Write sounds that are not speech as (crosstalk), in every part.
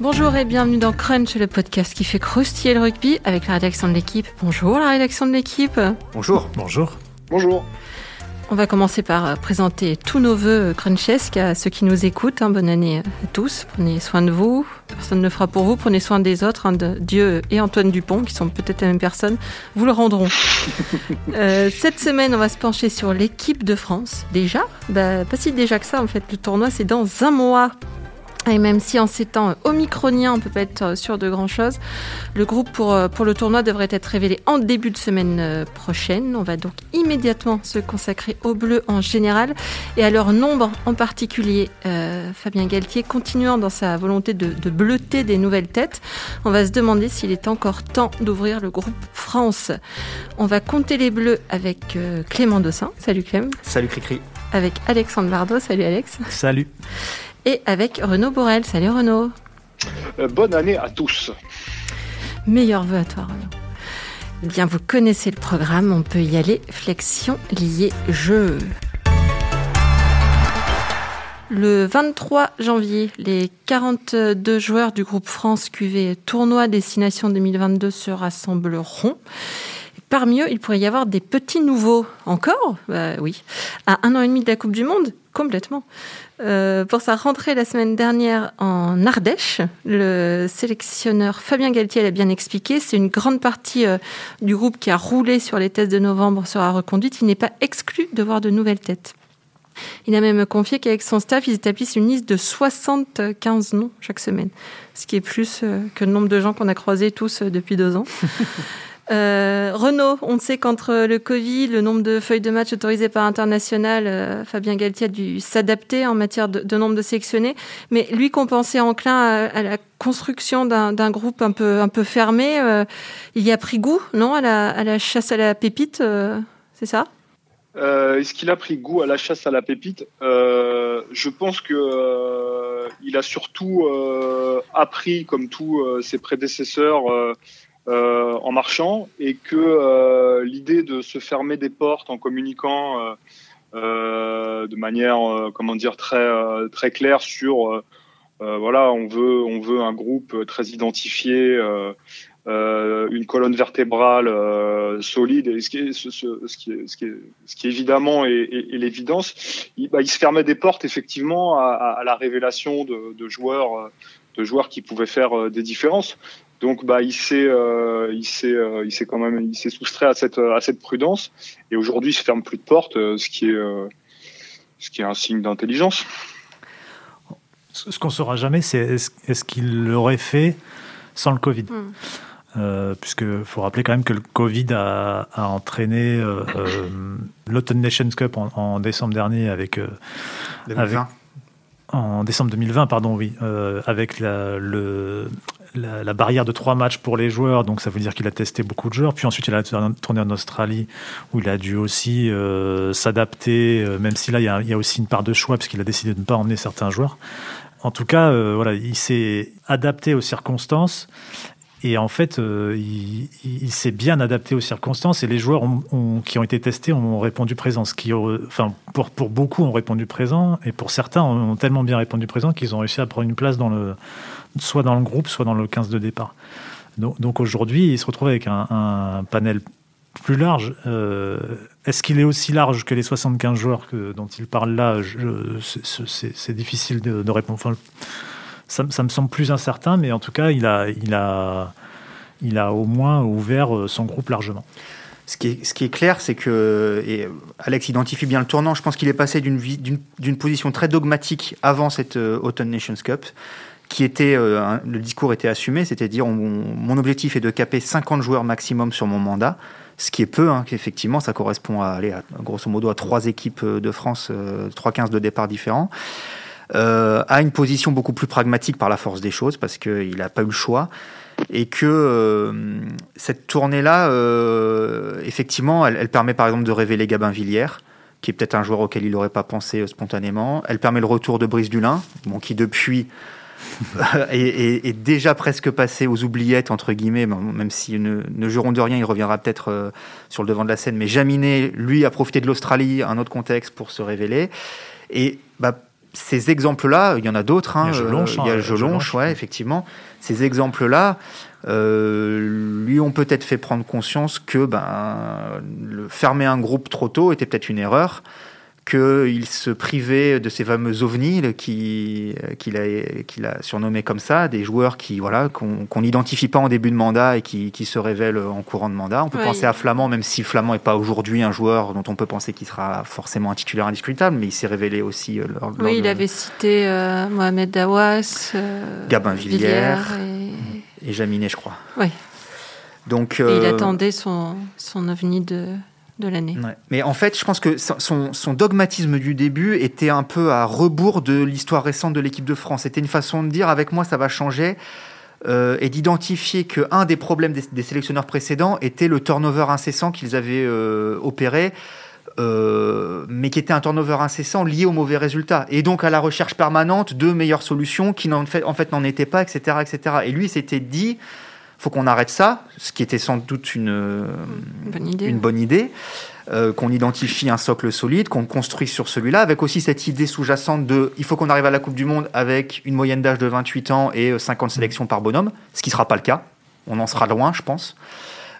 Bonjour et bienvenue dans Crunch, le podcast qui fait croustiller le rugby avec la rédaction de l'équipe. Bonjour la rédaction de l'équipe. Bonjour. Bonjour. Bonjour. On va commencer par euh, présenter tous nos voeux crunchesques à ceux qui nous écoutent. Hein. Bonne année à tous. Prenez soin de vous. Personne ne le fera pour vous. Prenez soin des autres. Hein, de Dieu et Antoine Dupont, qui sont peut-être la même personne, vous le rendront. (laughs) euh, cette semaine, on va se pencher sur l'équipe de France. Déjà? Bah, Pas si déjà que ça, en fait. Le tournoi, c'est dans un mois. Et même si en ces temps omicroniens, on ne peut pas être sûr de grand-chose, le groupe pour, euh, pour le tournoi devrait être révélé en début de semaine euh, prochaine. On va donc immédiatement se consacrer aux Bleus en général et à leur nombre en particulier. Euh, Fabien Galtier, continuant dans sa volonté de, de, bleuter des nouvelles têtes, on va se demander s'il est encore temps d'ouvrir le groupe France. On va compter les Bleus avec euh, Clément Dossin. Salut Clem. Salut Cricri. Avec Alexandre Bardot. Salut Alex. Salut et avec Renaud Borel. Salut Renaud. Euh, bonne année à tous. Meilleur vœu à toi Renaud. Eh bien, vous connaissez le programme, on peut y aller. Flexion liée jeu. Le 23 janvier, les 42 joueurs du groupe France QV Tournoi Destination 2022 se rassembleront. Parmi eux, il pourrait y avoir des petits nouveaux. Encore bah, Oui. À un an et demi de la Coupe du Monde Complètement. Euh, pour sa rentrée la semaine dernière en Ardèche, le sélectionneur Fabien Galtier l'a bien expliqué. C'est une grande partie euh, du groupe qui a roulé sur les tests de novembre sera reconduite. Il n'est pas exclu de voir de nouvelles têtes. Il a même confié qu'avec son staff, ils établissent une liste de 75 noms chaque semaine, ce qui est plus euh, que le nombre de gens qu'on a croisés tous depuis deux ans. (laughs) Euh, Renault, on sait qu'entre le Covid, le nombre de feuilles de match autorisées par international, euh, Fabien Galtier a dû s'adapter en matière de, nombre de sélectionnés. Mais lui qu'on pensait enclin à, la construction d'un groupe un peu, fermé, euh, il y a pris goût, non, à la, à la chasse à la pépite, euh, c'est ça? Est-ce qu'il a pris goût à la chasse à la pépite? Je pense que il a surtout appris, comme tous ses prédécesseurs, en marchant et que euh, l'idée de se fermer des portes en communiquant euh, euh de manière comment dire très très claire sur voilà on veut on veut un groupe très identifié une colonne vertébrale solide. Et ce qui ce, qui ce qui ce qui évidemment est, l'évidence il, bah, il, se fermait des portes effectivement à, la révélation de joueurs de joueurs qui pouvaient faire des différences donc, bah, il s'est, euh, il s'est, euh, il s'est quand même, il s'est soustrait à cette, à cette prudence. Et aujourd'hui, il se ferme plus de portes, euh, ce qui est, euh, ce qui est un signe d'intelligence. Ce qu'on saura jamais, c'est est-ce, est-ce qu'il l'aurait fait sans le Covid? Mm. Euh, puisque faut rappeler quand même que le Covid a, a entraîné euh, l'Autumn Nations Cup en, en, décembre dernier avec, avec en décembre 2020, pardon, oui, avec la, le, la, barrière de trois matchs pour les joueurs, donc ça veut dire qu'il a testé beaucoup de joueurs. Puis ensuite, il a tourné en Australie, où il a dû aussi euh, s'adapter, euh, même si là, il y, a, aussi une part de choix, puisqu'il a décidé de ne pas emmener certains joueurs. En tout cas, euh, voilà, il s'est adapté aux circonstances. Et en fait, il, s'est bien adapté aux circonstances et les joueurs qui ont été testés ont répondu présent. Ce qui, enfin, pour, pour beaucoup ont répondu présent et pour certains ont tellement bien répondu présent qu'ils ont réussi à prendre une place dans le, soit dans le groupe, soit dans le 15 de départ. Donc, aujourd'hui, il se retrouve avec un, panel plus large. Euh, Est-ce qu'il est aussi large que les 75 joueurs que, dont il parle là? C'est difficile de, répondre. Ça, me semble plus incertain, mais en tout cas, il a, au moins ouvert son groupe largement. Ce qui est, clair, c'est que, Alex identifie bien le tournant, je pense qu'il est passé d'une position très dogmatique avant cette euh, Autumn Nations Cup, qui était, euh, le discours était assumé, c'est-à-dire mon objectif est de caper 50 joueurs maximum sur mon mandat, ce qui est peu, hein, effectivement, ça correspond à, grosso modo à trois équipes de France, euh, trois 15 de départ différents. Euh, a une position beaucoup plus pragmatique par la force des choses parce qu'il n'a pas eu le choix et que euh, cette tournée-là, euh, effectivement, elle, permet par exemple de révéler Gabin Villière, qui est peut-être un joueur auquel il n'aurait pas pensé euh, spontanément. Elle permet le retour de Brice Dulin, bon, qui depuis (laughs) est, est, est, déjà presque passé aux oubliettes, entre guillemets, même si ne, ne jurons de rien, il reviendra peut-être euh, sur le devant de la scène. Mais Jaminet, lui, a profité de l'Australie, un autre contexte, pour se révéler. Et bah, ces exemples-là, il y en a d'autres. Hein, il y a Jelonche, il y a Jelonche, Jelonche. ouais, effectivement. Ces exemples-là euh, lui ont peut-être fait prendre conscience que ben, le, fermer un groupe trop tôt était peut-être une erreur, qu'il se privait de ces fameux ovnis qui- qu'il a, surnommés comme ça, des joueurs qui voilà qu'on n'identifie pas en début de mandat et qui, qui se révèlent en courant de mandat. On peut penser à Flamand, même si Flamand n'est pas aujourd'hui un joueur dont on peut penser qu'il sera forcément un titulaire indiscutable, mais il s'est révélé aussi euh, lors, lors Oui, il avait cité euh, Mohamed Dawas, euh, Gabin Villiers. et, et Jaminet, je crois. Ouais. Donc, et il euh, attendait son, son ovni de, de l'année. Mais en fait, je pense que son- dogmatisme du début était un peu à rebours de l'histoire récente de l'équipe de France. C'était une façon de dire, avec moi, ça va changer. euh, et d'identifier qu'un des problèmes des, sélectionneurs précédents était le turnover incessant qu'ils avaient euh, opéré, euh, mais qui était un turnover incessant lié aux mauvais résultats. Et donc à la recherche permanente de meilleures solutions qui en fait n'en étaient pas, etc., etc. Et lui s'était dit, faut qu'on arrête ça, ce qui était sans doute une, euh, Bonne idée. une bonne idée, euh, qu'on identifie un socle solide, qu'on construise sur celui-là, avec aussi cette idée sous-jacente de il faut qu'on arrive à la Coupe du Monde avec une moyenne d'âge de 28 ans et euh, 50 sélections par bonhomme, ce qui ne sera pas le cas. On en sera loin, je pense.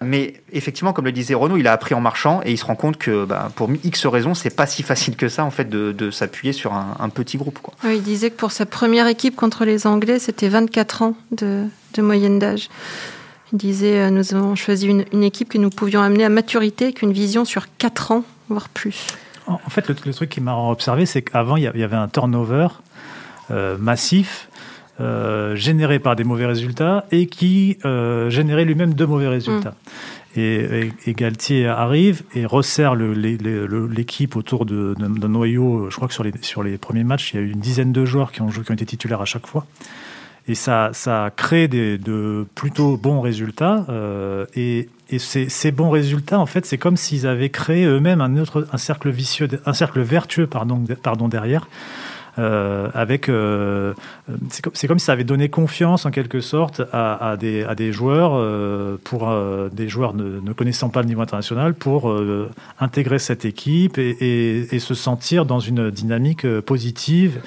Mais effectivement, comme le disait Renaud, il a appris en marchant et il se rend compte que bah, pour X raisons, c'est pas si facile que ça en fait de, de s'appuyer sur un, un petit groupe. Quoi. Oui, il disait que pour sa première équipe contre les Anglais, c'était 24 ans de, de moyenne d'âge. Il disait euh, Nous avons choisi une, une équipe que nous pouvions amener à maturité avec une vision sur 4 ans, voire plus. En en fait, le, le truc qui m'a observé, c'est qu'avant, il y avait un turnover euh, massif euh, généré par des mauvais résultats et qui euh, générait lui-même de mauvais résultats. Et, et- et Galtier arrive et resserre l'équipe autour de- d'un noyau. Je crois que sur les, sur les premiers matchs, il y a eu une dizaine de joueurs qui ont, joué, qui ont été titulaires à chaque fois. Et ça, ça a créé des, de plutôt bons résultats. euh, et ces, bons résultats, en fait, c'est comme s'ils avaient créé eux-mêmes un cercle vicieux, un cercle vertueux, pardon, pardon derrière. euh, avec, euh, c'est comme, comme si ça avait donné confiance en quelque sorte à, des, joueurs, pour des joueurs ne, connaissant pas le niveau international, pour intégrer cette équipe et, se sentir dans une dynamique positive.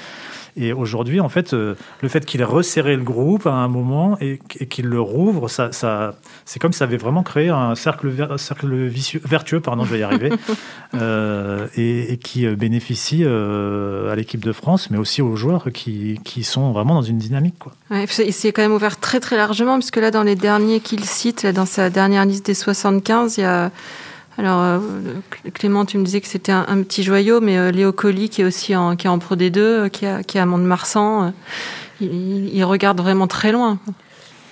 Et aujourd'hui, en fait, euh, le fait qu'il ait resserré le groupe à un moment et, et qu'il le rouvre, ça, ça, c'est comme ça avait vraiment créé un cercle, ver- un cercle vicieux, vertueux, pardon, je vais y arriver, (laughs) euh, et, et qui euh, bénéficie à l'équipe de France, mais aussi aux joueurs qui, qui sont vraiment dans une dynamique. Quoi. Ouais, c'est- il s'est quand même ouvert très très largement, puisque là, dans les derniers qu'il cite, là, dans sa dernière liste des 75, il y a. Alors, euh, Clément, tu me disais que c'était un, un petit joyau, mais euh, Léo Colli, qui est aussi en, qui est en Pro D2, euh, qui, a, qui est à Mont-de-Marsan, euh, il, il regarde vraiment très loin.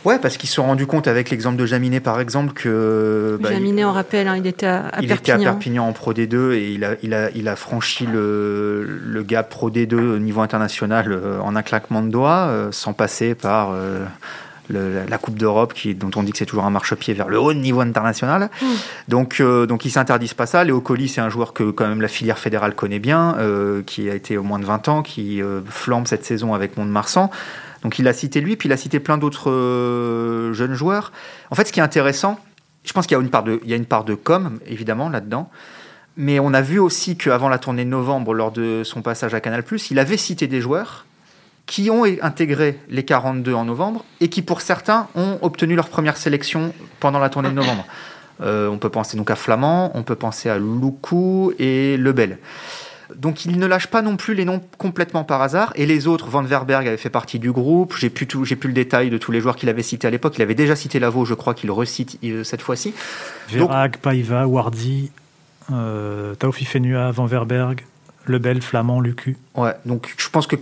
Ouais, parce qu'ils se sont rendus compte avec l'exemple de Jaminet par exemple que bah, Jaminet, il- on rappelle, hein, il était à, à il Perpignan. était à Perpignan en Pro D2 et il a, il a, il a franchi le, le gap Pro D2 au niveau international en un claquement de doigts, sans passer par le- la- Coupe d'Europe, qui, dont on dit que c'est toujours un marchepied vers le haut niveau international. Mm. Donc, euh, donc ils s'interdisent pas ça. Léo Colli, c'est un joueur que quand même la filière fédérale connaît bien, euh, qui a été au moins de 20 ans, qui euh, flambe cette saison avec Mont-de-Marsan. Donc il a cité lui, puis il a cité plein d'autres euh, jeunes joueurs. En fait, ce qui est intéressant, je pense qu'il y a une part de, il y a une part de com, évidemment, là-dedans. Mais on a vu aussi qu'avant la tournée de novembre, lors de son passage à Canal+, il avait cité des joueurs qui ont intégré les 42 en novembre et qui, pour certains, ont obtenu leur première sélection pendant la tournée de novembre. Euh, on peut penser donc à Flamand, on peut penser à Loukou et Lebel. Donc il ne lâche pas non plus les noms complètement par hasard. Et les autres, Van Verberg avait fait partie du groupe. J'ai plus, tout, j'ai plus le détail de tous les joueurs qu'il avait cités à l'époque. Il avait déjà cité Lavaux, je crois qu'il recite euh, cette fois-ci. Verhaeg, Paiva, Wardy, euh, Taofi Fenua, Van Verberg, Lebel, Flamand, Lucu. Ouais, donc je pense que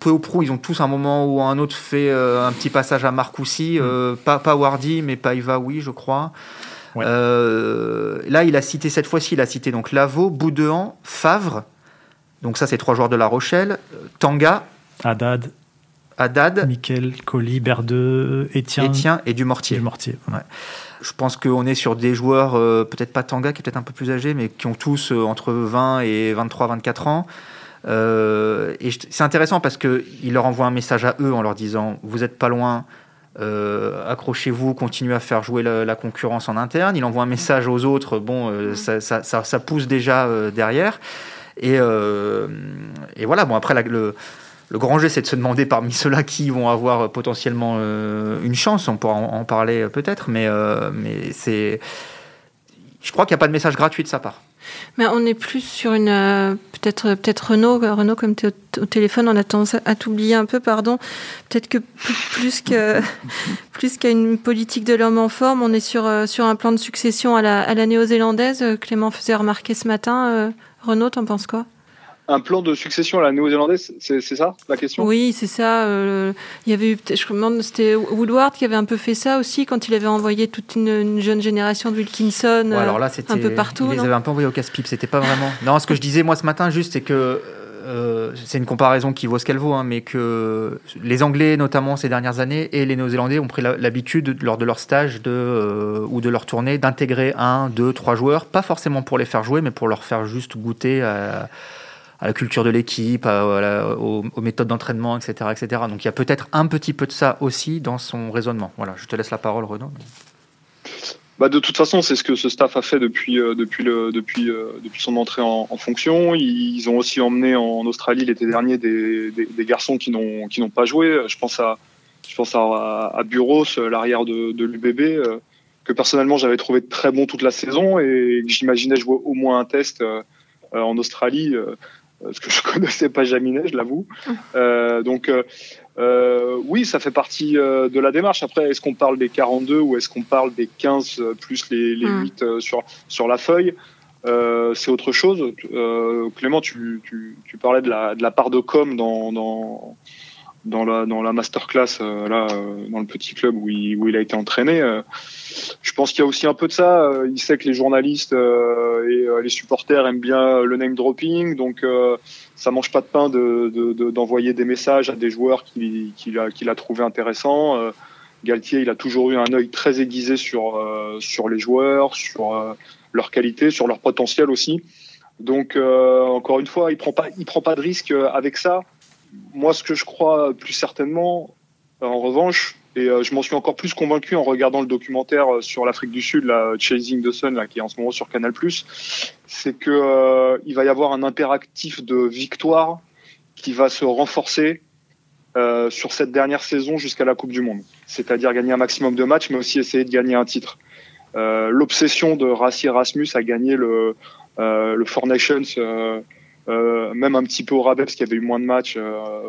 peu ou prou, ils ont tous un moment ou un autre fait euh, un petit passage à Marcoussis. Euh, pas, pas Wardy, mais Paiva, oui, je crois. Ouais. Euh, là, il a cité cette fois-ci, il a cité donc Lavaux, Boudéan, Favre. Donc ça, c'est trois joueurs de La Rochelle. Tanga, Haddad, Haddad, Michael, Colli, Berdeux, Etienne, Etienne et Dumortier. Dumortier. Je pense qu'on est sur des joueurs, euh, peut-être pas Tanga, qui est peut-être un peu plus âgé, mais qui ont tous euh, entre 20 et 23, 24 ans. Euh, et c'est intéressant parce qu'il leur envoie un message à eux en leur disant Vous n'êtes pas loin, euh, accrochez-vous, continuez à faire jouer la, la concurrence en interne. Il envoie un message aux autres Bon, euh, ça, ça- ça- ça pousse déjà derrière. Et, et voilà, bon, après, le, le grand jeu, c'est de se demander parmi ceux-là qui vont avoir potentiellement une chance. On pourra en, parler peut-être, mais, mais c'est. Je crois qu'il n'y a pas de message gratuit de sa part. Mais on est plus sur une euh, peut-être peut-être Renault Renault comme tu es au, téléphone on a tendance à, t'oublier un peu pardon. Peut-être que plus, que (laughs) plus qu'à une politique de l'homme en forme on est sur euh, sur un plan de succession à la, à la néo-zélandaise. Clément faisait remarquer ce matin euh, Renault t'en penses quoi? Un plan de succession à la néo-zélandaise, c'est ça la question? Oui, c'est ça. Euh, il y avait eu, je me demande, c'était Woodward qui avait un peu fait ça aussi quand il avait envoyé toute une, jeune génération de Wilkinson alors là, un peu partout. Il les avait un peu envoyés au casse-pipe, c'était pas vraiment. non, ce que je disais moi ce matin juste, c'est que euh, c'est une comparaison qui vaut ce qu'elle vaut, hein, mais que les Anglais, notamment ces dernières années, et les Néo-Zélandais ont pris l'habitude, lors de leur stage de, euh, ou de leur tournée, d'intégrer un, deux, trois joueurs, pas forcément pour les faire jouer, mais pour leur faire juste goûter à à la culture de l'équipe, aux, méthodes d'entraînement, etc., etc. Donc il y a peut-être un petit peu de ça aussi dans son raisonnement. Voilà, je te laisse la parole, Renaud. Bah de toute façon, c'est ce que ce staff a fait depuis euh, depuis le depuis euh, depuis son entrée en, fonction. Ils, ont aussi emmené en Australie l'été dernier des, des, garçons qui n'ont pas joué. Je pense à je pense à, à Buros, l'arrière de, de l'UBB, euh, que personnellement j'avais trouvé très bon toute la saison et que j'imaginais jouer au moins un test en Australie. Euh, ce que je (laughs) connaissais pas Jaminet, je l'avoue. Euh, donc euh, euh, oui, ça fait partie de la démarche. Après, est-ce qu'on parle des 42 ou est-ce qu'on parle des 15 plus les, les 8 mm. sur, sur la feuille? C'est autre chose. Clément, tu, tu, tu, parlais de la, de la part de com dans, dans, dans la, dans la masterclass, là, dans le petit club où il, où il a été entraîné je pense qu'il y a aussi un peu de ça. Euh, il sait que les journalistes euh, et euh, les supporters aiment bien le name dropping, donc ça mange pas de pain d'envoyer de, des messages à des joueurs qu'il qui a, qu'il a trouvé intéressants. Galtier, il a toujours eu un œil très aiguisé sur sur les joueurs, sur leur qualité, sur leur potentiel aussi. Donc encore une fois, il prend pas il prend pas de risque avec ça. Moi, ce que je crois plus certainement, en revanche, et euh, je m'en suis encore plus convaincu en regardant le documentaire euh, sur l'Afrique du Sud, la Chasing the Sun, là, qui est en ce moment sur Canal+. C'est que euh, il va y avoir un impératif de victoire qui va se renforcer euh, sur cette dernière saison jusqu'à la Coupe du Monde. C'est-à-dire gagner un maximum de matchs, mais aussi essayer de gagner un titre. Euh, L'obsession de Rassi Erasmus à gagner le, le Four Nations euh, même un petit peu au rabais parce qu'il y avait eu moins de matchs, euh,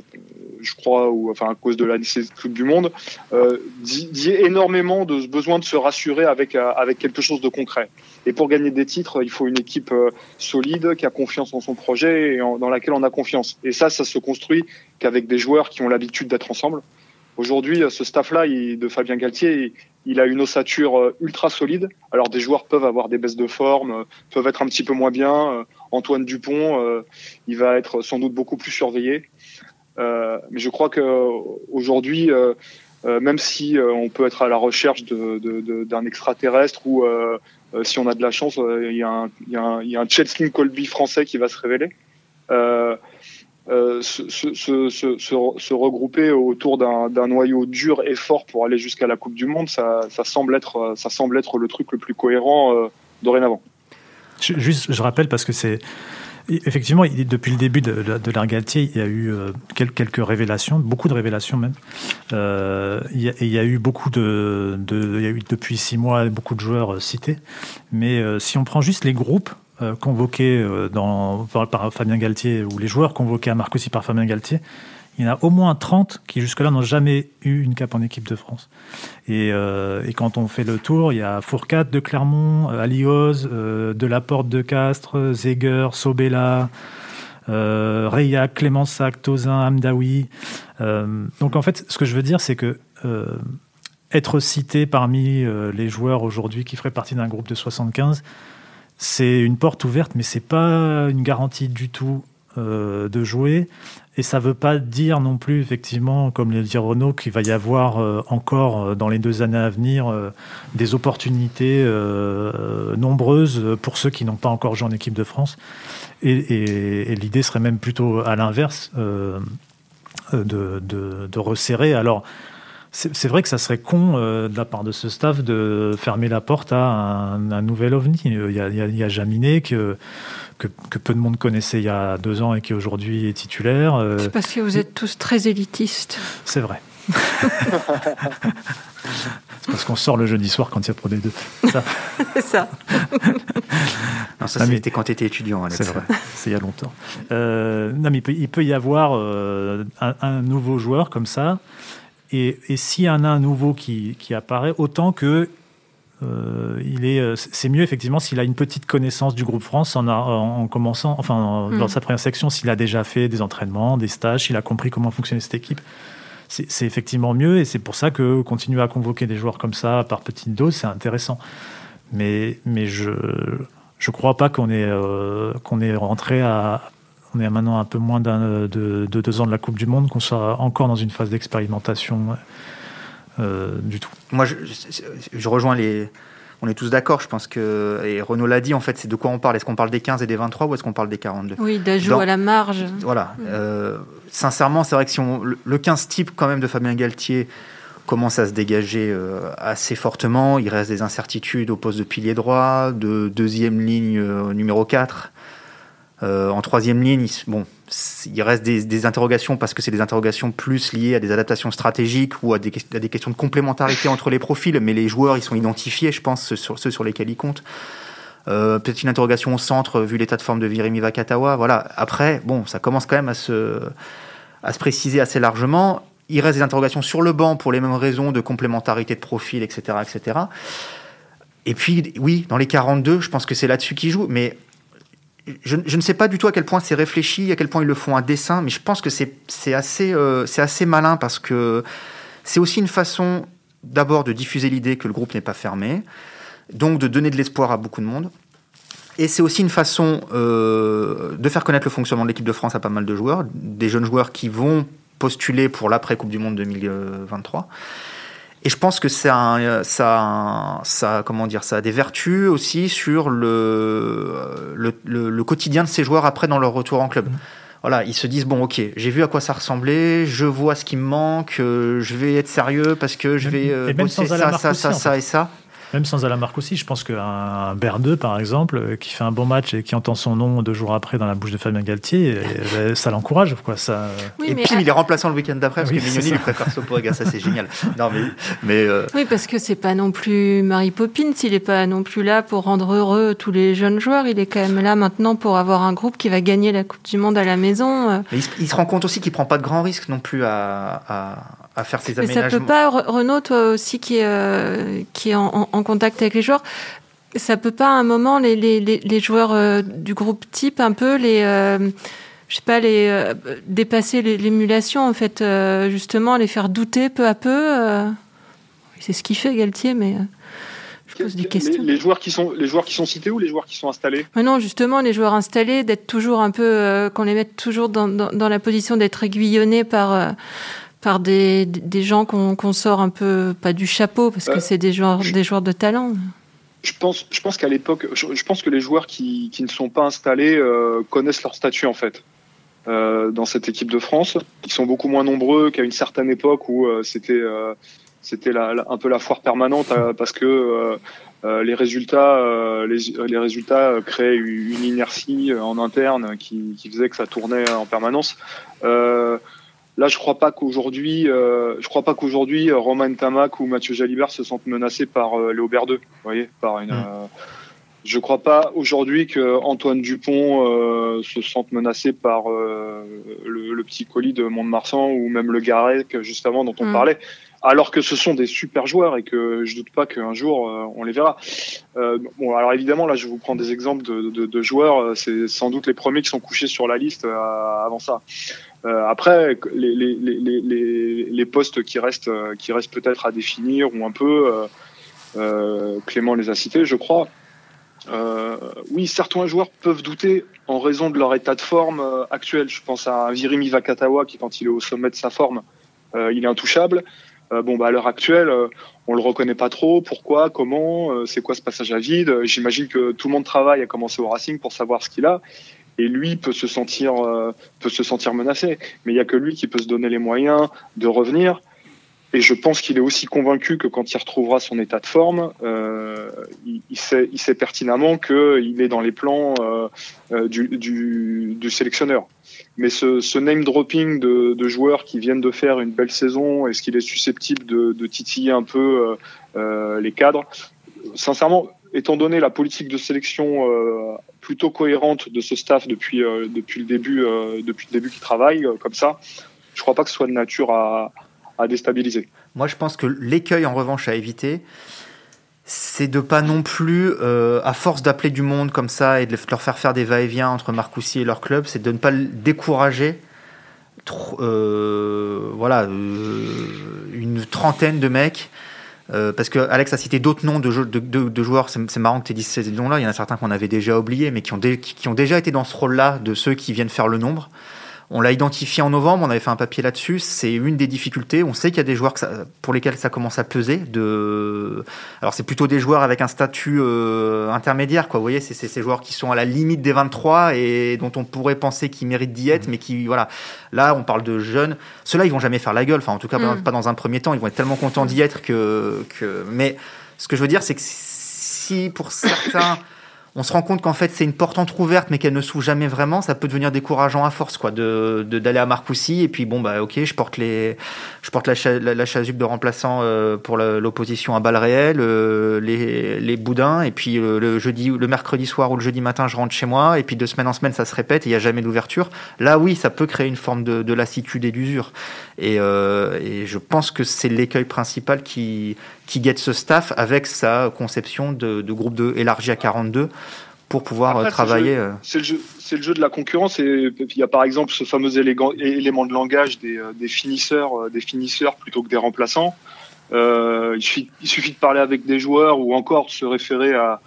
je crois, ou enfin à cause de la Coupe du Monde, euh, dit, énormément de besoin de se rassurer avec avec quelque chose de concret. Et pour gagner des titres, il faut une équipe solide qui a confiance en son projet et dans laquelle on a confiance. Et ça, ça se construit qu'avec des joueurs qui ont l'habitude d'être ensemble. Aujourd'hui, ce staff-là de Fabien Galtier, il a une ossature euh, ultra solide. Alors des joueurs peuvent avoir des baisses de forme, euh, peuvent être un petit peu moins bien. Euh, Antoine Dupont, il va être sans doute beaucoup plus surveillé. mais je crois que aujourd'hui, même si on peut être à la recherche d'un de, de, extraterrestre ou si on a de la chance, il y a un, il un, un Colby français qui va se révéler. Euh, se, se, se, se, regrouper autour d'un noyau dur et fort pour aller jusqu'à la Coupe du Monde, ça, ça, semble être, ça semble être le truc le plus cohérent euh, dorénavant. Juste, je rappelle parce que c'est effectivement depuis le début de, de, l'ère Galtier, il y a eu euh, quelques révélations, beaucoup de révélations même. il, y a, il, y a, eu beaucoup de, de, il y a eu depuis six mois beaucoup de joueurs cités, mais si on prend juste les groupes euh, convoqués euh, par, Fabien Galtier, ou les joueurs convoqués à Marcoussis par Fabien Galtier, il y en a au moins 30 qui jusque-là n'ont jamais eu une cape en équipe de France. Et, euh, quand on fait le tour, il y a Fourcade de Clermont, Alioz, euh, Delaporte de Castres, Zeger, Sobella, euh, Reillac, Clémensac, Tozin, Hamdaoui. donc en fait, ce que je veux dire, c'est que être cité parmi les joueurs aujourd'hui qui feraient partie d'un groupe de 75, c'est une porte ouverte, mais c'est pas une garantie du tout euh, de jouer. Et ça veut pas dire non plus, effectivement, comme le dit Renault, qu'il va y avoir euh, encore euh, dans les deux années à venir des opportunités nombreuses pour ceux qui n'ont pas encore joué en équipe de France. Et, l'idée serait même plutôt à l'inverse de, resserrer. Alors, c'est vrai que ça serait con de la part de ce staff de fermer la porte à un, nouvel ovni. Il y a, il y Jaminet que, que, peu de monde connaissait il y a deux ans et qui aujourd'hui est titulaire. C'est parce que vous êtes tous très élitistes. C'est vrai. (laughs) C'est parce qu'on sort le jeudi soir quand il y a Pro D2. Ça. (laughs) c'est ça. (laughs) non, ça, c'était quand tu étais étudiant, C'est vrai, c'est il y a longtemps. Euh, non, mais il peut, y avoir euh, un, nouveau joueur comme ça. Et, et s'il y en a un nouveau qui, qui apparaît, autant que euh, il est, c'est mieux effectivement s'il a une petite connaissance du groupe France en, en, commençant, enfin dans mm. sa première section, s'il a déjà fait des entraînements, des stages, s'il a compris comment fonctionnait cette équipe c'est effectivement mieux et c'est pour ça que continuer à convoquer des joueurs comme ça par petite dose, c'est intéressant. Mais, mais je ne crois pas qu'on est, euh, qu'on est rentré à. On est maintenant un peu moins de, de, deux ans de la Coupe du Monde, qu'on soit encore dans une phase d'expérimentation euh, du tout. Moi, je, je rejoins les, on est tous d'accord, je pense que, et Renaud l'a dit, en fait, c'est de quoi on parle Est-ce qu'on parle des 15 et des 23 ou est-ce qu'on parle des 42 Oui, d'ajout à la marge. Voilà. Euh, sincèrement, c'est vrai que si on, le 15 type quand même de Fabien Galtier commence à se dégager euh, assez fortement, il reste des incertitudes au poste de pilier droit, de deuxième ligne euh, numéro 4. en troisième ligne, bon, il reste des, interrogations parce que c'est des interrogations plus liées à des adaptations stratégiques ou à des, questions de complémentarité entre les profils, mais les joueurs, ils sont identifiés, je pense, sur ceux sur lesquels ils comptent. Euh, peut-être une interrogation au centre, vu l'état de forme de Virimi Vakatawa. Voilà. Après, bon, ça commence quand même à se, à se préciser assez largement. Il reste des interrogations sur le banc pour les mêmes raisons de complémentarité de profil, etc., etc. Et puis, oui, dans les 42, je pense que c'est là-dessus qu'ils jouent, mais je, ne sais pas du tout à quel point c'est réfléchi, à quel point ils le font à dessin, mais je pense que c'est assez, euh, malin parce que c'est aussi une façon d'abord de diffuser l'idée que le groupe n'est pas fermé, donc de donner de l'espoir à beaucoup de monde. Et c'est aussi une façon euh, de faire connaître le fonctionnement de l'équipe de France à pas mal de joueurs, des jeunes joueurs qui vont postuler pour l'après-Coupe du Monde 2023. Et je pense que ça, ça, ça, comment dire, ça a des vertus aussi sur le, le, le, quotidien de ces joueurs après dans leur retour en club. Mmh. Voilà, ils se disent bon, ok, j'ai vu à quoi ça ressemblait, je vois ce qui me manque, euh, je vais être sérieux parce que je vais euh, bosser ça, ça, ça, ça et ça. Même sans Alamarque aussi, je pense qu'un Berdeux, par exemple, euh, qui fait un bon match et qui entend son nom deux jours après dans la bouche de Fabien Galtier, (laughs) euh, ça l'encourage. Quoi, ça... et puis, il est remplaçant le week-end d'après, parce que Mignoni lui préfère Soporega, ça c'est génial. Non, mais, mais euh, Oui, parce que c'est pas non plus Marie Poppins, il est pas non plus là pour rendre heureux tous les jeunes joueurs, il est quand même là maintenant pour avoir un groupe qui va gagner la Coupe du Monde à la maison. il, se rend compte aussi qu'il prend pas de grands risques non plus à, à, faire ses aménagements. Mais ça peut pas, Renaud, toi aussi qui est, qui est en, en contact avec les joueurs, ça peut pas à un moment les, les, les joueurs euh, du groupe type un peu les euh, je sais pas les euh, dépasser l'émulation en fait justement les faire douter peu à peu c'est ce qu'il fait Galtier mais je pose des questions. Les, joueurs qui sont les joueurs qui sont cités ou les joueurs qui sont installés? Mais non justement les joueurs installés d'être toujours un peu qu'on les mette toujours dans, dans, dans la position d'être aiguillonnés par par des, des gens qu'on sort un peu, pas du chapeau, parce que euh, c'est des joueurs, des joueurs de talent. Je pense, je pense qu'à l'époque, je, pense que les joueurs qui, qui ne sont pas installés euh, connaissent leur statut en fait. Euh, dans cette équipe de France, ils sont beaucoup moins nombreux qu'à une certaine époque où c'était c'était un peu la foire permanente parce que les résultats les, les, résultats créaient une inertie en interne qui, qui, faisait que ça tournait en permanence. Là, je crois pas qu'aujourd'hui, euh, je crois pas qu'aujourd'hui euh, Romain Tamac ou Mathieu Jalibert se sentent menacés par euh, Léo Berdeux. Vous voyez, par une. Euh, je crois pas aujourd'hui que Antoine Dupont euh, se sente menacé par le, le, petit colis de Mont-de-Marsan ou même le Garec juste avant dont on mm. parlait. Alors que ce sont des super joueurs et que je doute pas qu'un jour on les verra. bon, alors évidemment là, je vous prends des exemples de, de, de joueurs. C'est sans doute les premiers qui sont couchés sur la liste avant ça. Euh, après, les, les, les, les, postes qui restent, euh, qui restent peut-être à définir ou un peu, euh, euh, Clément les a cités, je crois. Euh, oui, certains joueurs peuvent douter en raison de leur état de forme actuel. Je pense à Virimi Vakatawa qui, quand il est au sommet de sa forme, il est intouchable. bon, bah, à l'heure actuelle, on le reconnaît pas trop. Pourquoi? Comment? C'est quoi ce passage à vide? J'imagine que tout le monde travaille à commencer au Racing pour savoir ce qu'il a et lui peut se sentir euh, peut se sentir menacé. Mais il y a que lui qui peut se donner les moyens de revenir. et je pense qu'il est aussi convaincu que quand il retrouvera son état de forme, euh, il, sait, il, sait, pertinemment qu'il est dans les plans euh, du, du, sélectionneur. Mais ce, name dropping de, joueurs qui viennent de faire une belle saison, est-ce qu'il est susceptible de, de titiller un peu les cadres? Sincèrement, étant donné la politique de sélection plutôt cohérente de ce staff depuis, depuis le début, depuis le début qui travaille comme ça, je crois pas que ce soit de nature à à déstabiliser. Moi, je pense que l'écueil, en revanche, à éviter, c'est de pas non plus, euh, à force d'appeler du monde comme ça et de leur faire faire des va-et-vient entre Marcoussis et leur club, c'est de ne pas décourager euh, voilà, euh, une trentaine de mecs. Parce que Alex a cité d'autres noms de, joueurs, c'est marrant que tu aies dit ces noms-là, il y en a certains qu'on avait déjà oubliés, mais qui ont déjà été dans ce rôle-là de ceux qui viennent faire le nombre. On l'a identifié en novembre, on avait fait un papier là-dessus. C'est une des difficultés. On sait qu'il y a des joueurs pour lesquels ça commence à peser. De... Alors, c'est plutôt des joueurs avec un statut euh, intermédiaire. Quoi. Vous voyez, c'est ces joueurs qui sont à la limite des 23 et dont on pourrait penser qu'ils méritent d'y être, mais qui, voilà. Là, on parle de jeunes. Ceux-là, ils vont jamais faire la gueule. Enfin, en tout cas, pas mm. dans un premier temps. Ils vont être tellement contents d'y être que, que. Mais ce que je veux dire, c'est que si pour certains on se rend compte qu'en fait c'est une porte entrouverte mais qu'elle ne s'ouvre jamais vraiment, ça peut devenir décourageant à force quoi, de d'aller à Marcoussis. Et puis bon bah ok je porte les je porte la, la chasuble de remplaçant euh, pour l'opposition à balles réelles, euh, les, les boudins. Et puis euh, le jeudi le mercredi soir ou le jeudi matin je rentre chez moi. Et puis de semaine en semaine ça se répète. Il y a jamais d'ouverture. Là oui ça peut créer une forme de, de lassitude et d'usure. Et je pense que c'est l'écueil principal qui qui guette ce staff avec sa conception de, de groupe de élargi à 42 pour pouvoir euh, travailler. Euh. C'est le, le, le, jeu de la concurrence et il y a par exemple ce fameux élément de langage des, euh, des finisseurs, des finisseurs plutôt que des remplaçants. Euh, il, suffit, il, suffit, de parler avec des joueurs ou encore se référer à,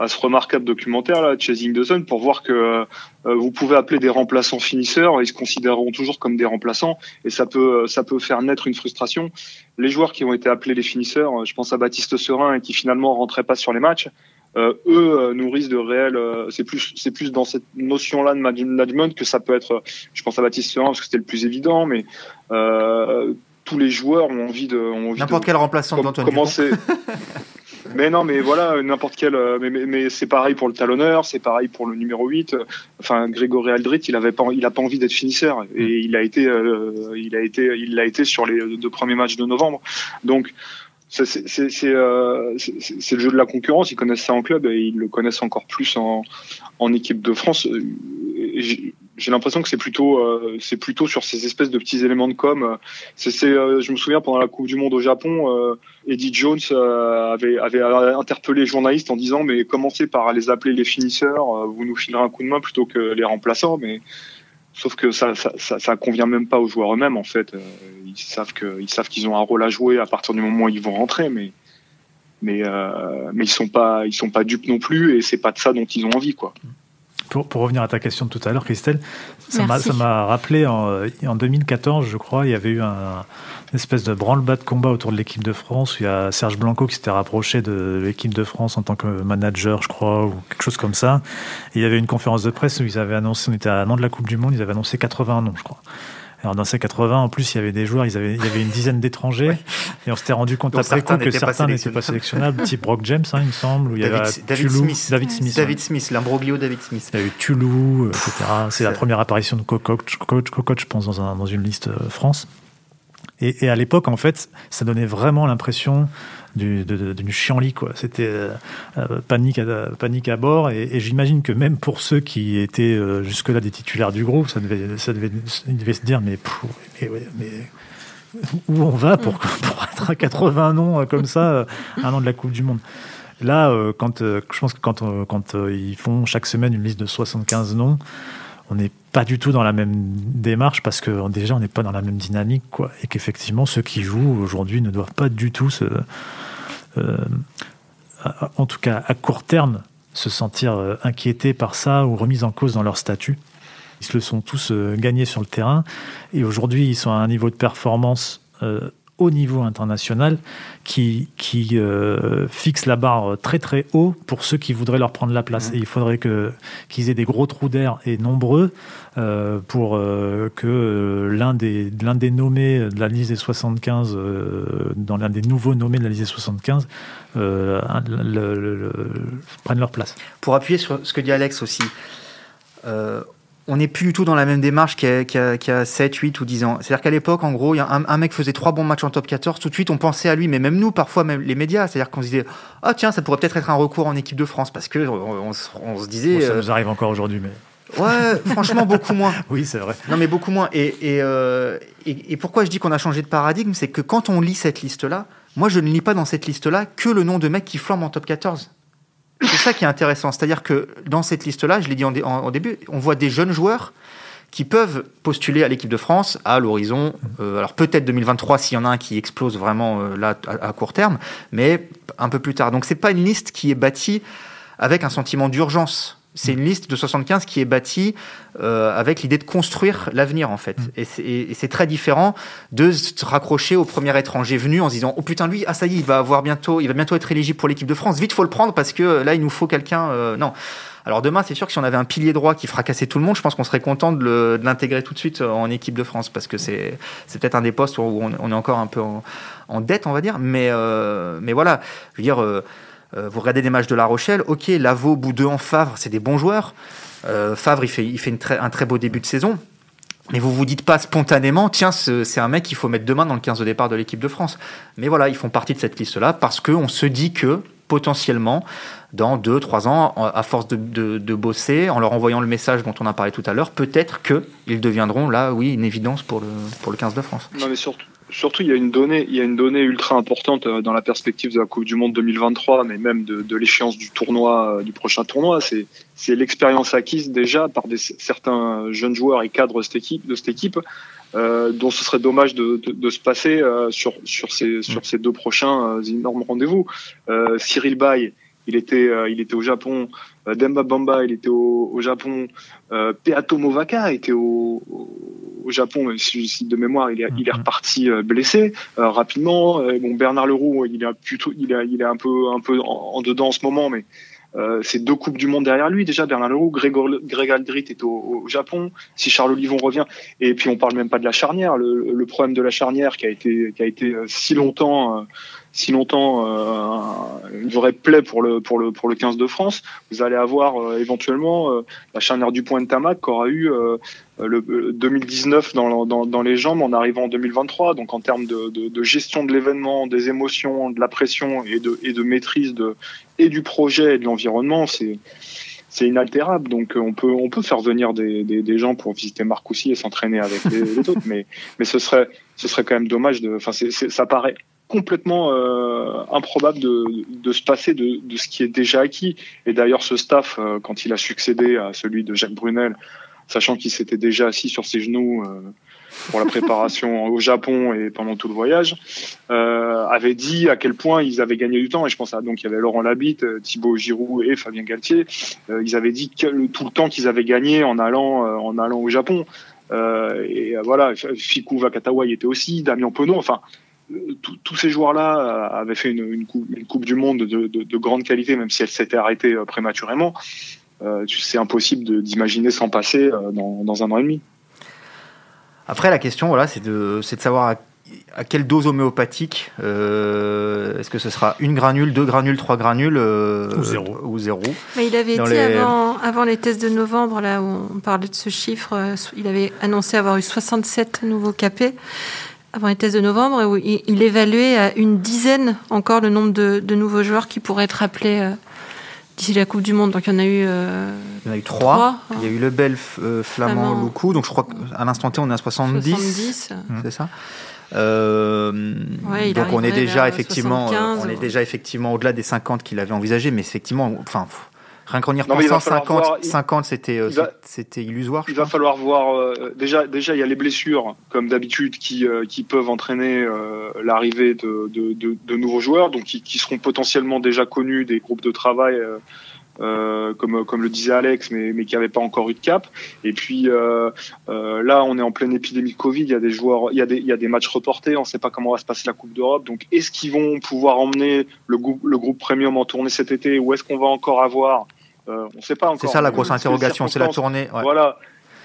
à ce remarquable documentaire là, Chasing the Sun, pour voir que euh, vous pouvez appeler des remplaçants finisseurs, ils se considéreront toujours comme des remplaçants, et ça peut ça peut faire naître une frustration. Les joueurs qui ont été appelés les finisseurs, je pense à Baptiste Serin et qui finalement rentraient pas sur les matchs, euh, eux euh, nourrissent de réels. Euh, c'est plus c'est plus dans cette notion là de management que ça peut être. Je pense à Baptiste Serin parce que c'était le plus évident, mais tous les joueurs ont envie de. N'importe quel remplaçant d'Antoine commencer. Mais non, mais voilà, n'importe quel. Euh, mais, mais, mais c'est pareil pour le talonneur, c'est pareil pour le numéro 8. Enfin, Grégory Aldrit, il avait pas, il a pas envie d'être finisseur et il a été, euh, il a été, il l'a été sur les deux premiers matchs de novembre. Donc c'est euh, le jeu de la concurrence. Ils connaissent ça en club et ils le connaissent encore plus en, en équipe de France. J'ai l'impression que c'est plutôt, euh, c'est plutôt sur ces espèces de petits éléments de com. C'est, euh, je me souviens pendant la Coupe du Monde au Japon, euh, Eddie Jones avait, interpellé les journalistes en disant mais commencez par les appeler les finisseurs, vous nous filerez un coup de main plutôt que les remplaçants. Mais sauf que ça, ça, convient même pas aux joueurs eux-mêmes en fait. Ils savent savent qu'ils ont un rôle à jouer à partir du moment où ils vont rentrer, mais mais ils sont pas ils sont pas dupes non plus et c'est pas de ça dont ils ont envie quoi. Pour, pour, revenir à ta question de tout à l'heure, Christelle, ça m'a rappelé en, en, 2014, je crois, il y avait eu un, une espèce de branle-bas de combat autour de l'équipe de France. Où il y a Serge Blanco qui s'était rapproché de l'équipe de France en tant que manager, je crois, ou quelque chose comme ça. Et il y avait une conférence de presse où ils avaient annoncé, on était à un an de la Coupe du Monde, ils avaient annoncé 80 noms, je crois. Alors dans ces 80, en plus, il y avait des joueurs, ils avaient, il y avait une dizaine d'étrangers, et on s'était rendu compte après coup que certains n'étaient pas sélectionnables, type (laughs) Brock James, hein, il me semble, où il y avait David Smith, David Smith, David Smith, l'imbroglio David Smith. Il y a eu Tulou, etc. C'est la première apparition de Cocotte, je pense, dans, un, dans une liste euh, France. Et, et à l'époque, en fait, ça donnait vraiment l'impression d'une chienlit quoi. C'était euh, euh, panique, à, panique à bord et, et j'imagine que même pour ceux qui étaient euh, jusque-là des titulaires du groupe, ça devait, ça devait, ils devaient se dire mais, mais, mais, où on va pour, (laughs) pour être à 80 noms comme ça un an de la Coupe du Monde? Là, quand je pense que quand, quand ils font chaque semaine une liste de 75 noms, on n'est pas du tout dans la même démarche parce que déjà on n'est pas dans la même dynamique quoi. Et qu'effectivement ceux qui jouent aujourd'hui ne doivent pas du tout se euh, en tout cas à court terme se sentir euh, inquiétés par ça ou remis en cause dans leur statut. Ils se le sont tous euh, gagnés sur le terrain. Et aujourd'hui ils sont à un niveau de performance haut niveau international qui, qui euh, fixe la barre très très haut pour ceux qui voudraient leur prendre la place. Mmh. Et il faudrait que, qu'ils aient des gros trous d'air et nombreux euh, pour euh, que l'un des, l'un des nommés de la liste des 75, dans l'un des nouveaux nommés de la liste des 75, le, prennent leur place. Pour appuyer sur ce que dit Alex aussi, on n'est plus du tout dans la même démarche qu'il y a, 7, 8 ou 10 ans. C'est-à-dire qu'à l'époque, en gros, y a un, mec faisait trois bons matchs en top 14, tout de suite on pensait à lui, mais même nous, parfois, même les médias, c'est-à-dire qu'on se disait, ah tiens, ça pourrait peut-être être un recours en équipe de France, parce que on, se disait. ça nous arrive encore aujourd'hui, mais. Ouais, franchement, beaucoup moins. (laughs) Oui, c'est vrai. Non, mais beaucoup moins. Euh, et, et, pourquoi je dis qu'on a changé de paradigme, c'est que quand on lit cette liste-là, moi, je ne lis pas dans cette liste-là que le nom de mecs qui flambent en top 14. C'est ça qui est intéressant. C'est-à-dire que dans cette liste-là, je l'ai dit en, début, on voit des jeunes joueurs qui peuvent postuler à l'équipe de France à l'horizon, euh, alors peut-être 2023 s'il y en a un qui explose vraiment euh, là à, court terme, mais un peu plus tard. Donc c'est pas une liste qui est bâtie avec un sentiment d'urgence. C'est une liste de 75 qui est bâtie euh, avec l'idée de construire l'avenir en fait. Mm. Et c'est très différent de se raccrocher au premier étranger venu en se disant oh putain lui ah ça y est il va avoir bientôt il va bientôt être éligible pour l'équipe de France vite faut le prendre parce que là il nous faut quelqu'un euh, non. Alors demain, c'est sûr que si on avait un pilier droit qui fracassait tout le monde, je pense qu'on serait content de l'intégrer tout de suite en équipe de France parce que c'est peut-être un des postes où on, est encore un peu en, dette, on va dire. Mais, euh, mais voilà, je veux dire, euh, vous regardez des matchs de La Rochelle, ok, Lavaux, Boudin, Favre, c'est des bons joueurs. Euh, Favre, il fait, il fait un très beau début de saison. Mais vous vous dites pas spontanément, tiens, c'est un mec qu'il faut mettre demain dans le 15 de départ de l'équipe de France. Mais voilà, ils font partie de cette liste-là parce qu'on se dit que potentiellement, dans 2-3 ans, à force de, bosser, en leur envoyant le message dont on a parlé tout à l'heure, peut-être qu'ils deviendront là, oui, une évidence pour le, pour le 15 de France. Non, mais surtout, surtout, il y a une donnée, il y a une donnée ultra importante euh, dans la perspective de la Coupe du Monde 2023, mais même de, l'échéance du tournoi, euh, du prochain tournoi. C'est, c'est l'expérience acquise déjà par des, certains jeunes joueurs et cadres de cette équipe, de cette équipe euh, dont ce serait dommage de, de, de se passer sur, sur, ces, sur ces deux prochains énormes rendez-vous. Cyril Bay, il était, il était au Japon. Demba Bamba, il était au, au Japon. Peato Movaka était au, au Japon, si, de mémoire, il est, il est mm-hmm. reparti euh, blessé euh, rapidement. Euh, bon, Bernard Leroux, il est plutôt, il est, il est un peu, un peu en, dedans en ce moment, mais c'est deux coupes du monde derrière lui déjà. Bernard Leroux, Greg Aldrit est au, Japon. Si Charles Olivon revient, et puis on parle même pas de la charnière. Le, problème de la charnière qui a été, qui a été si longtemps si longtemps euh, une vraie plaie pour le pour le pour le 15 de France. Vous allez avoir euh, éventuellement euh, la charnière du point de Tamac qui aura eu le 2019 dans, dans, les jambes en arrivant en 2023. Donc en termes de, de, de gestion de l'événement, des émotions, de la pression et de et de maîtrise de et du projet et de l'environnement, c'est inaltérable. Donc on peut on peut faire venir des, gens pour visiter Marcoussis et s'entraîner avec les, autres, mais mais ce serait ce serait quand même dommage. Enfin, ça paraît complètement euh, improbable de, se passer de, ce qui est déjà acquis. Et d'ailleurs, ce staff, euh, quand il a succédé à celui de Jacques Brunel, sachant qu'il s'était déjà assis sur ses genoux euh, pour la préparation au Japon et pendant tout le voyage, euh, avait dit à quel point ils avaient gagné du temps. Et je pense à donc il y avait Laurent Labitte, Thibaut Giroud et Fabien Galtier. ils avaient dit que, tout le temps qu'ils avaient gagné en allant en allant au Japon. et voilà, Fikou Vakatawa y était aussi, Damien Penaud. Enfin, tous ces joueurs-là euh, avaient fait une, coupe, du Monde de, grande qualité, même si elle s'était arrêtée euh, prématurément. Euh, c'est impossible d'imaginer s'en passer dans, un an et demi. Après, la question, voilà, c'est de, savoir à, quelle dose homéopathique est-ce que ce sera une granule, deux granules, trois granules ou zéro. Ou zéro. Mais il avait dit avant, avant, les tests de novembre, là où on parlait de ce chiffre, il avait annoncé avoir eu 67 nouveaux capés avant les tests de novembre, où il, évaluait à une dizaine encore le nombre de, nouveaux joueurs qui pourraient être appelés euh, d'ici la Coupe du Monde. Donc il y en a eu. Euh, il y en a eu trois. Il y a eu le Bel, euh, Flamand, Loukou. Donc je crois qu'à l'instant T, on est à 70. 70. C'est ça donc on est déjà effectivement, on est déjà effectivement au-delà des 50 qu'il avait envisagé, mais effectivement, enfin, Rien qu'en y repensant, 50, 50 c'était euh, c'était illusoire. Il va falloir voir. Euh, déjà, déjà, il y a les blessures, comme d'habitude, qui, euh, qui peuvent entraîner l'arrivée de, de, de, de, nouveaux joueurs, donc qui, qui, seront potentiellement déjà connus des groupes de travail euh, comme, comme le disait Alex, mais, mais qui n'avait pas encore eu de cap. Et puis euh, euh, là, on est en pleine épidémie de Covid. Il y a des joueurs, il y a des, il y a des matchs reportés. On ne sait pas comment va se passer la Coupe d'Europe. Donc, est-ce qu'ils vont pouvoir emmener le, groupe, le groupe premium en tournée cet été, ou est-ce qu'on va encore avoir On ne sait pas encore. C'est ça la grosse interrogation, c'est la tournée. Ouais. Voilà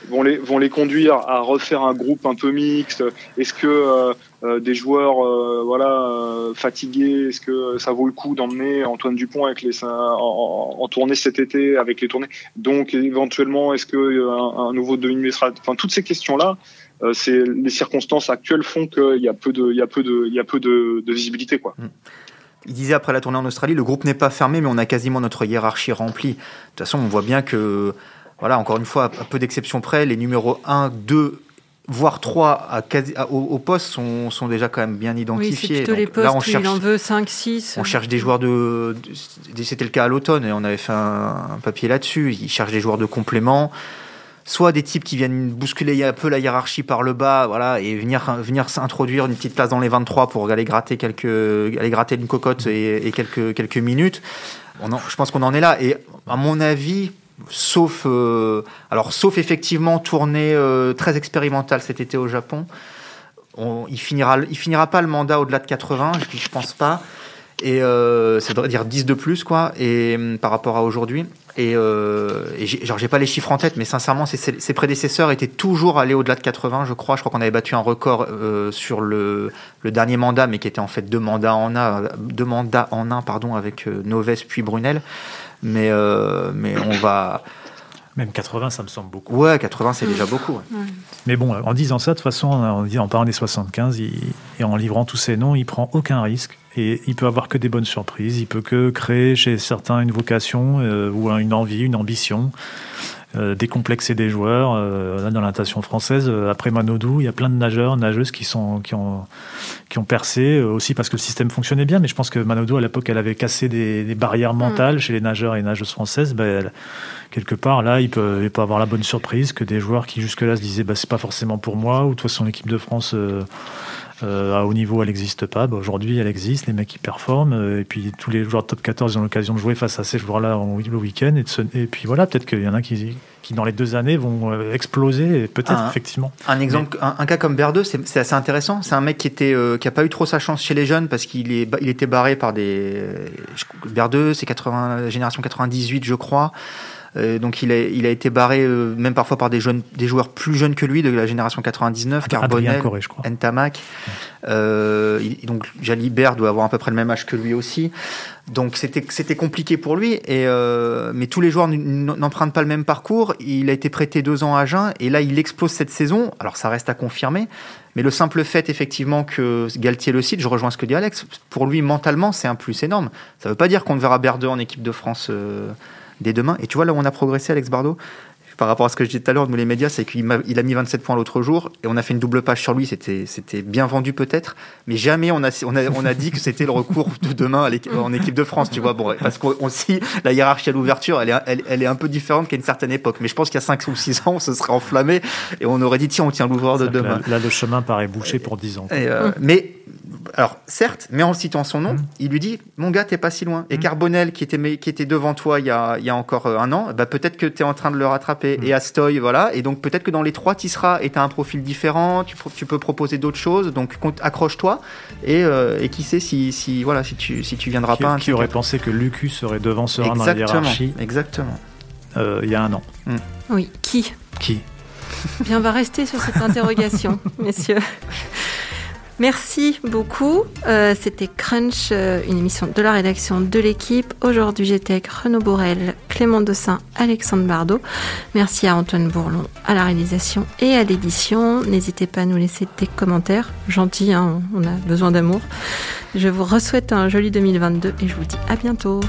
vont les, vont les conduire à refaire un groupe un peu mixte Est-ce que euh, euh, des joueurs euh, voilà euh, fatigués, est-ce que ça vaut le coup d'emmener Antoine Dupont avec les, en, en, tournée cet été avec les tournées? Donc éventuellement, est-ce que un, un nouveau demi Enfin, toutes ces questions-là, c'est les circonstances actuelles font qu'il y a peu de, il y a peu de, il y a peu de, de visibilité quoi. Mm. Il disait après la tournée en Australie, le groupe n'est pas fermé, mais on a quasiment notre hiérarchie remplie. De toute façon, on voit bien que voilà, encore une fois, à peu d'exceptions près, les numéros 1, 2, voire 3 à quasi, à, au, au, poste sont, sont, déjà quand même bien identifiés. Oui, les postes là, on cherche, il en veut 5, 6. On cherche des joueurs de. de C'était le cas à l'automne et on avait fait un, un papier là-dessus. Ils cherchent des joueurs de complément. Soit des types qui viennent bousculer un peu la hiérarchie par le bas, voilà, et venir venir s'introduire une petite place dans les 23 pour aller gratter quelques aller gratter une cocotte et, quelques quelques minutes. Je pense qu'on en est là. Et à mon avis, sauf euh, alors sauf effectivement tournée euh, très expérimentale cet été au Japon. On, il finira il finira pas le mandat au-delà de 80, je, je pense pas. Et euh, ça devrait dire 10 de plus quoi et par rapport à aujourd'hui. Et, euh, et genre j'ai pas les chiffres en tête, mais sincèrement, ses, ses prédécesseurs étaient toujours allés au-delà de 80, je crois. Je crois qu'on avait battu un record euh, sur le, le, dernier mandat, mais qui était en fait deux mandats en un, deux mandats en un, pardon, avec euh, Noves puis Brunel. Mais euh, mais on va même 80, ça me semble beaucoup. Ouais, 80, c'est déjà beaucoup. Ouais. Ouais. Mais bon, en disant ça, de toute façon, en, en parlant des 75, il, et en livrant tous ces noms, il prend aucun risque. Et il peut avoir que des bonnes surprises. Il peut que créer chez certains une vocation euh, ou une envie, une ambition. Euh, décomplexer des joueurs. Euh, là, dans la natation française, euh, après Manodou, il y a plein de nageurs, nageuses qui, sont, qui, ont, qui ont percé, aussi parce que le système fonctionnait bien. Mais je pense que Manodou, à l'époque, elle avait cassé des, des barrières mentales mmh. chez les nageurs et nageuses françaises. Ben, elle, quelque part, là, il peut, il peut avoir la bonne surprise que des joueurs qui, jusque-là, se disaient bah, c'est pas forcément pour moi, ou de toute façon, l'équipe de France. Euh, à haut niveau, elle n'existe pas. Bah, Aujourd'hui, elle existe. Les mecs, qui performent. Euh, et puis, tous les joueurs de top 14 ils ont l'occasion de jouer face à ces joueurs-là le week-end. Et, de se... et puis, voilà, peut-être qu'il y en a qui, qui, dans les deux années, vont euh, exploser. Peut-être, effectivement. Un exemple, Mais... un, un, cas comme Berdeux, c'est assez intéressant. C'est un mec qui était, euh, qui a pas eu trop sa chance chez les jeunes parce qu'il il était barré par des. Berdeux, c'est 80, génération 98, je crois. Euh, donc il a, il a été barré euh, même parfois par des, jeunes, des joueurs plus jeunes que lui de la génération 99, Carbonel, Corée, Ntamak. Euh, donc Jalibert doit avoir à peu près le même âge que lui aussi. Donc c'était compliqué pour lui. Et mais tous les joueurs n'empruntent pas le même parcours. Il a été prêté deux ans à Jeun et là il explose cette saison. Alors ça reste à confirmer. Mais le simple fait effectivement que Galtier le cite, je rejoins ce que dit Alex. Pour lui mentalement c'est un plus énorme. Ça veut pas dire qu'on ne verra Berdeux en équipe de France. Euh, dès demain. Et tu vois là où on a progressé, Alex Bardot par rapport à ce que je disais tout à l'heure, nous les médias, c'est qu'il a, il a mis 27 points l'autre jour et on a fait une double page sur lui. C'était, c'était bien vendu peut-être, mais jamais on a, on a, on a dit que c'était le recours de demain en équipe de France, tu vois. Bon, parce qu'on sait la hiérarchie à l'ouverture, elle est, elle, elle, est un peu différente qu'à une certaine époque. Mais je pense qu'il y a 5 ou 6 ans, on se serait enflammé et on aurait dit tiens, on tient l'ouvreur de demain. Là, là, le chemin paraît bouché pour 10 ans. Et, euh. Mais alors certes, mais en citant son nom, mmh. il lui dit mon gars, t'es pas si loin. Et mmh. Carbonel qui était qui était devant toi il y a, il y a encore un an, bah peut-être que tu es en train de le rattraper. Mmh. Et Astoy, voilà. Et donc peut-être que dans les trois, tu seras et tu as un profil différent. Tu, tu peux proposer d'autres choses. Donc accroche-toi. Et, euh, et, qui sait si, si voilà si tu si tu viendras qui, pas. Qui aurait pensé que Lucas serait devant Serein dans la hiérarchie Exactement. Euh, il y a un an. Oui. Qui? Qui? Bien, on va rester sur cette interrogation, (laughs) messieurs. Merci beaucoup. Euh, C'était Crunch, euh, une émission de la rédaction de l'équipe. Aujourd'hui, j'étais avec Renaud Borel, Clément Dossin, Alexandre Bardot. Merci à Antoine Bourlon à la réalisation et à l'édition. N'hésitez pas à nous laisser des commentaires. Gentils, hein, on a besoin d'amour. Je vous souhaite un joli 2022 et je vous dis à bientôt.